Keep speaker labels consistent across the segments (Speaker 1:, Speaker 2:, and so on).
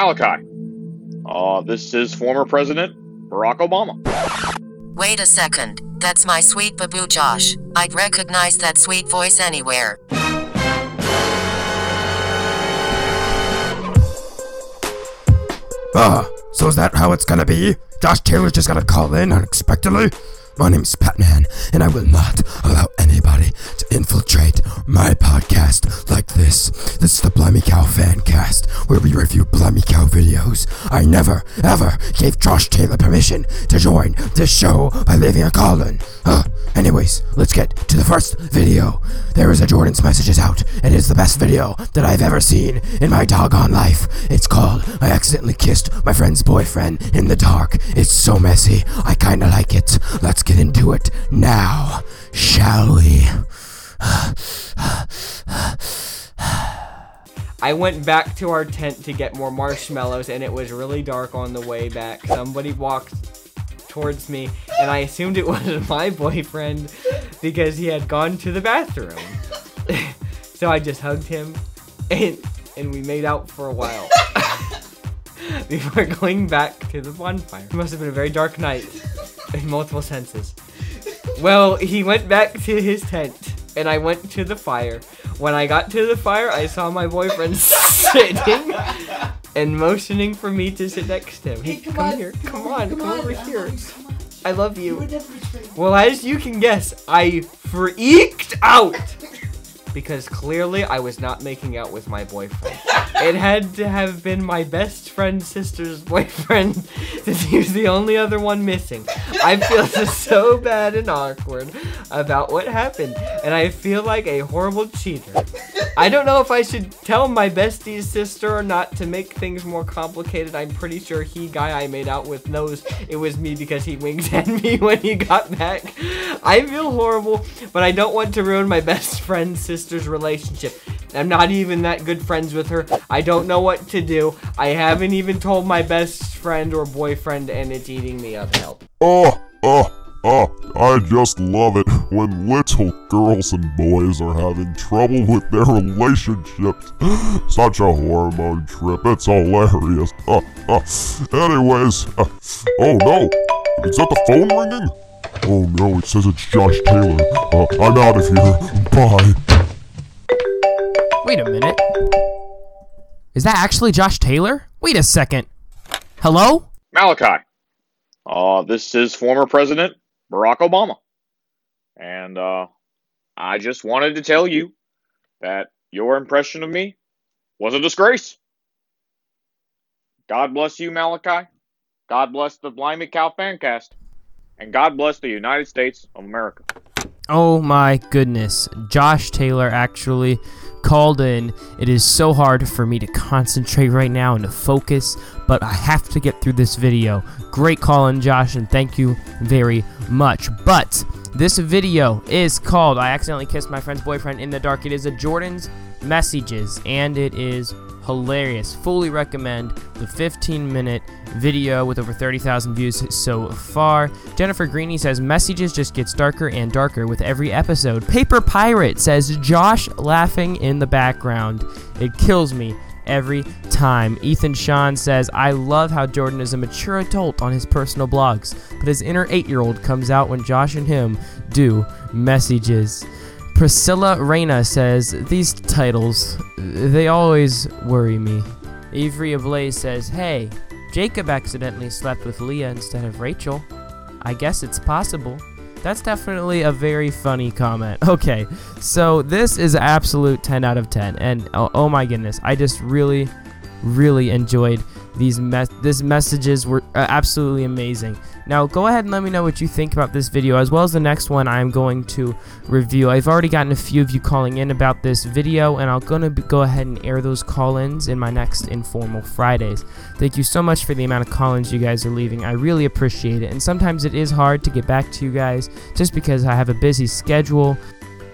Speaker 1: Malachi. Uh, this is former President Barack Obama.
Speaker 2: Wait a second. That's my sweet baboo Josh. I'd recognize that sweet voice anywhere.
Speaker 3: Ah, so is that how it's gonna be? Josh Taylor's just gonna call in unexpectedly? My name's Patman, and I will not allow anybody to infiltrate my podcast like this. This is the Blimey Cow fan cast, where we review Blimey Cow videos. I never, ever gave Josh Taylor permission to join this show by leaving a call-in. Uh, anyways, let's get to the first video. There is a Jordan's Messages out, and it's the best video that I've ever seen in my doggone life. It's called I Accidentally Kissed My Friend's Boyfriend in the Dark. It's so messy, I kinda like it. Let's get into it now, shall we?
Speaker 4: I went back to our tent to get more marshmallows, and it was really dark on the way back. Somebody walked towards me, and I assumed it was my boyfriend because he had gone to the bathroom. so I just hugged him, and and we made out for a while before going back to the bonfire. It must have been a very dark night in multiple senses. Well, he went back to his tent, and I went to the fire. When I got to the fire, I saw my boyfriend sitting and motioning for me to sit next to him. Hey, come,
Speaker 5: on,
Speaker 4: here. Come,
Speaker 5: come
Speaker 4: on, come,
Speaker 5: come on,
Speaker 4: over here.
Speaker 5: on, come on.
Speaker 4: I love
Speaker 5: You
Speaker 4: you.
Speaker 5: would never betray me.
Speaker 4: Well, as you can guess, I freaked out because clearly I was not making out with my boyfriend. it had to have been my best friend's sister's boyfriend since he was the only other one missing. I feel so bad and awkward about what happened, and I feel like a horrible cheater. I don't know if I should tell my bestie's sister or not to make things more complicated. I'm pretty sure he guy I made out with knows it was me because he winked at me when he got back. I feel horrible, but I don't want to ruin my best friend's sister's relationship. I'm not even that good friends with her. I don't know what to do. I haven't even told my best friend or boyfriend, and it's eating me up. Help.
Speaker 6: Oh, oh, oh, I just love it when little girls and boys are having trouble with their relationships. Such a hormone trip, it's hilarious. Uh, uh, anyways, uh, oh no, is that the phone ringing? Oh no, it says it's Josh Taylor. Uh, I'm out of here. Bye.
Speaker 7: Wait a minute. Is that actually Josh Taylor? Wait a second. Hello?
Speaker 1: Malachi. Uh, this is former President Barack Obama. And, uh, I just wanted to tell you that your impression of me was a disgrace. God bless you, Malachi. God bless the Blimey Cow Fancast. And God bless the United States of America.
Speaker 7: Oh my goodness. Josh Taylor actually called in. It is so hard for me to concentrate right now and to focus, but I have to get through this video. Great call in, Josh, and thank you very much. But this video is called I Accidentally Kissed My Friend's Boyfriend in the Dark. It is a Jordan's Messages, and it is hilarious. Fully recommend the 15 minute video with over 30,000 views so far. Jennifer Greeny says messages just gets darker and darker with every episode. Paper Pirate says Josh laughing in the background. It kills me every time. Ethan Sean says, I love how Jordan is a mature adult on his personal blogs, but his inner eight year old comes out when Josh and him do messages. Priscilla Reyna says, These titles, they always worry me. Avery Ablaze says, Hey, Jacob accidentally slept with Leah instead of Rachel. I guess it's possible. That's definitely a very funny comment. Okay, so this is absolute 10 out of 10. And oh, oh my goodness, I just really, really enjoyed these mes- this messages were uh, absolutely amazing. Now go ahead and let me know what you think about this video as well as the next one I'm going to review. I've already gotten a few of you calling in about this video and I'm going to go ahead and air those call-ins in my next informal Fridays. Thank you so much for the amount of call-ins you guys are leaving. I really appreciate it. And sometimes it is hard to get back to you guys just because I have a busy schedule,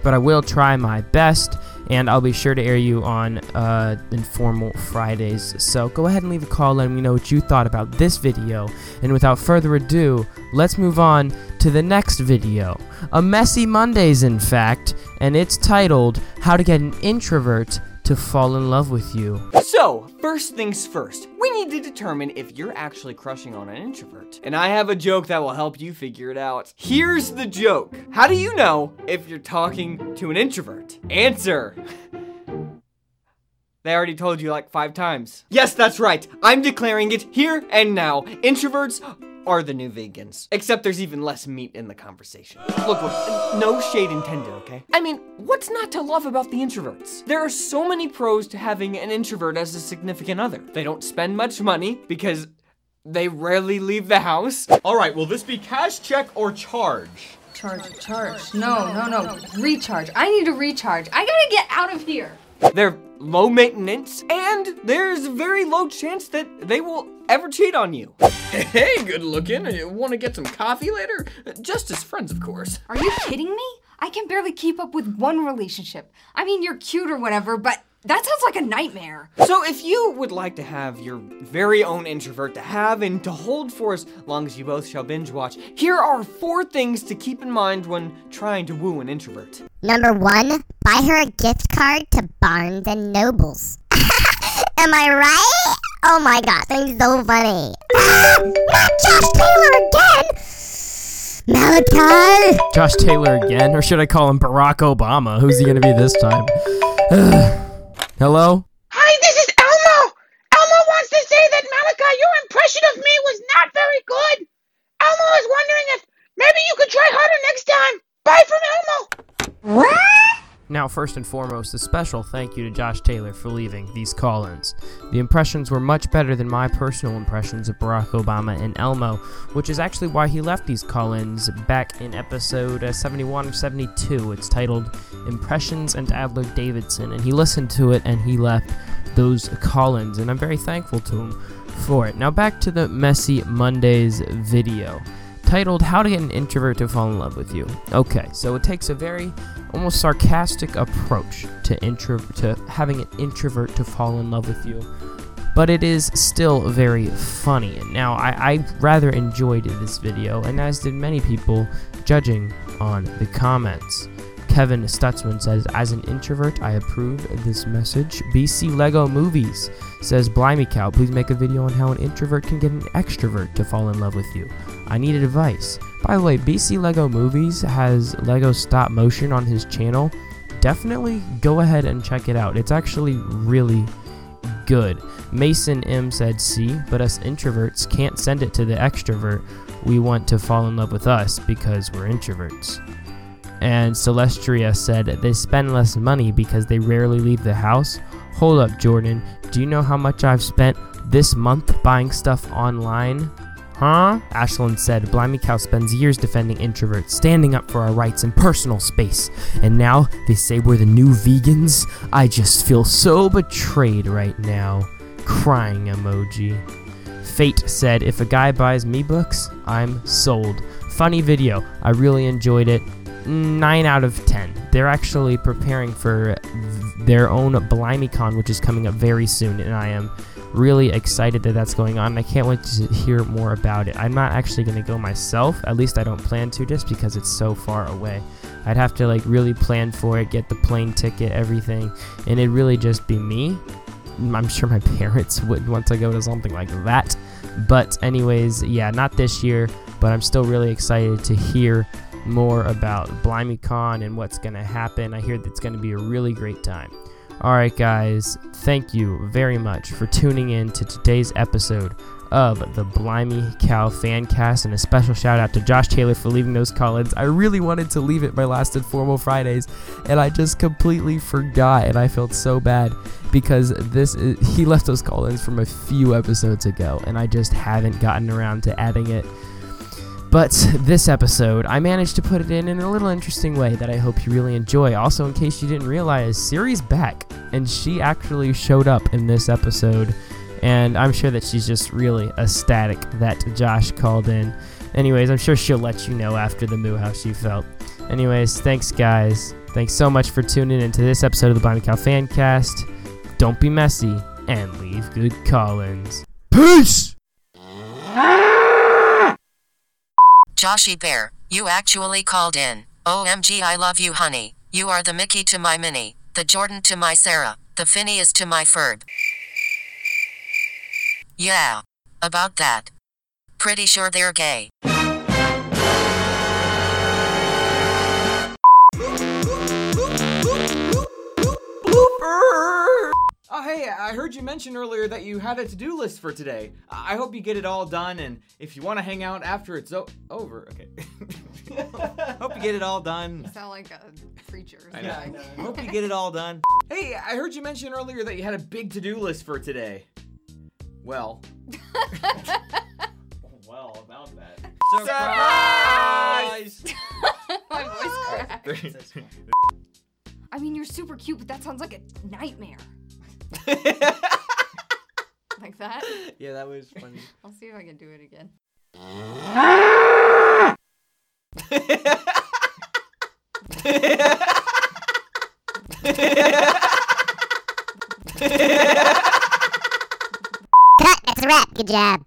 Speaker 7: but I will try my best and I'll be sure to air you on uh, informal Fridays. So go ahead and leave a call, let me know what you thought about this video. And without further ado, let's move on to the next video. A Messy Mondays, in fact, and it's titled How to Get an Introvert to fall in love with you.
Speaker 4: So, first things first, we need to determine if you're actually crushing on an introvert. And I have a joke that will help you figure it out. Here's the joke How do you know if you're talking to an introvert? Answer. They already told you like five times. Yes, that's right. I'm declaring it here and now. Introverts are the new vegans. Except there's even less meat in the conversation. Look, look, no shade intended, okay? I mean, what's not to love about the introverts? There are so many pros to having an introvert as a significant other. They don't spend much money because they rarely leave the house.
Speaker 5: All right, will this be cash, check, or charge?
Speaker 8: Charge, charge. No, no, no. Recharge. I need to recharge. I gotta get out of here.
Speaker 4: They're low maintenance, and there's a very low chance that they will ever cheat on you.
Speaker 5: Hey, good looking. You want to get some coffee later? Just as friends, of course.
Speaker 8: Are you kidding me? I can barely keep up with one relationship. I mean, you're cute or whatever, but that sounds like a nightmare.
Speaker 4: So, if you would like to have your very own introvert to have and to hold for as long as you both shall binge watch, here are four things to keep in mind when trying to woo an introvert.
Speaker 9: Number one, buy her a gift card to Barnes and Nobles. Am I right? Oh my god, that's so funny. Not Josh Taylor again! Malachi!
Speaker 7: Josh Taylor again, or should I call him Barack Obama? Who's he gonna be this time? Hello?
Speaker 10: Hi, this is Elmo. Elmo wants to say that Malachi, your impression of me was not very good. Elmo is wondering if maybe you could try harder next time. Bye from Elmo.
Speaker 9: What?
Speaker 7: Now, first and foremost, a special thank you to Josh Taylor for leaving these call ins. The impressions were much better than my personal impressions of Barack Obama and Elmo, which is actually why he left these call ins back in episode uh, 71 or 72. It's titled Impressions and Adler Davidson, and he listened to it and he left those call ins, and I'm very thankful to him for it. Now, back to the Messy Mondays video titled How to Get an Introvert to Fall in Love with You. Okay, so it takes a very almost sarcastic approach to intro to having an introvert to fall in love with you. But it is still very funny. Now, I, I rather enjoyed this video, and as did many people judging on the comments. Kevin Stutzman says, As an introvert, I approve this message. BC Lego Movies says, Blimey Cow, please make a video on how an introvert can get an extrovert to fall in love with you. I need advice. By the way, BC Lego Movies has Lego stop motion on his channel. Definitely go ahead and check it out. It's actually really good. Mason M said C, but us introverts can't send it to the extrovert. We want to fall in love with us because we're introverts. And Celestria said they spend less money because they rarely leave the house. Hold up, Jordan. Do you know how much I've spent this month buying stuff online? Huh? Ashland said, Blimey Cow spends years defending introverts, standing up for our rights and personal space. And now they say we're the new vegans? I just feel so betrayed right now. Crying emoji. Fate said, if a guy buys me books, I'm sold. Funny video. I really enjoyed it. 9 out of 10. They're actually preparing for their own BlimeyCon, which is coming up very soon, and I am really excited that that's going on. I can't wait to hear more about it. I'm not actually going to go myself, at least I don't plan to, just because it's so far away. I'd have to like really plan for it, get the plane ticket, everything, and it'd really just be me. I'm sure my parents wouldn't want to go to something like that. But, anyways, yeah, not this year, but I'm still really excited to hear more about BlimeyCon and what's going to happen. I hear it's going to be a really great time. All right, guys, thank you very much for tuning in to today's episode of the Blimey Cow Fancast, and a special shout out to Josh Taylor for leaving those call-ins. I really wanted to leave it my last informal Fridays, and I just completely forgot, and I felt so bad because this is, he left those call-ins from a few episodes ago, and I just haven't gotten around to adding it. But this episode, I managed to put it in in a little interesting way that I hope you really enjoy. Also, in case you didn't realize, Siri's back, and she actually showed up in this episode, and I'm sure that she's just really ecstatic that Josh called in. Anyways, I'm sure she'll let you know after the moo how she felt. Anyways, thanks, guys. Thanks so much for tuning into this episode of the Blimey Cow Fancast. Don't be messy and leave good call-ins.
Speaker 3: Peace!
Speaker 2: Joshy Bear, you actually called in. OMG, I love you, honey. You are the Mickey to my Minnie, the Jordan to my Sarah, The Phineas to my Ferb. Yeah. About that. Pretty sure they're gay.
Speaker 5: I heard you mention earlier that you had a to do list for today. I I hope you get it all done, and if you want to hang out after it's o- over, okay. hope you get it all done.
Speaker 8: You sound like a preacher. or
Speaker 5: I know. Hope you get it all done. Hey, I heard you mention earlier that you had a big to do list for today. Well. well, about that.
Speaker 4: Surprise!
Speaker 8: My voice cracked. I mean, you're super cute, but that sounds like a nightmare. like that?
Speaker 4: yeah, that was funny.
Speaker 8: I'll see if I can do it again.
Speaker 9: Cut, that's a wrap. Good job.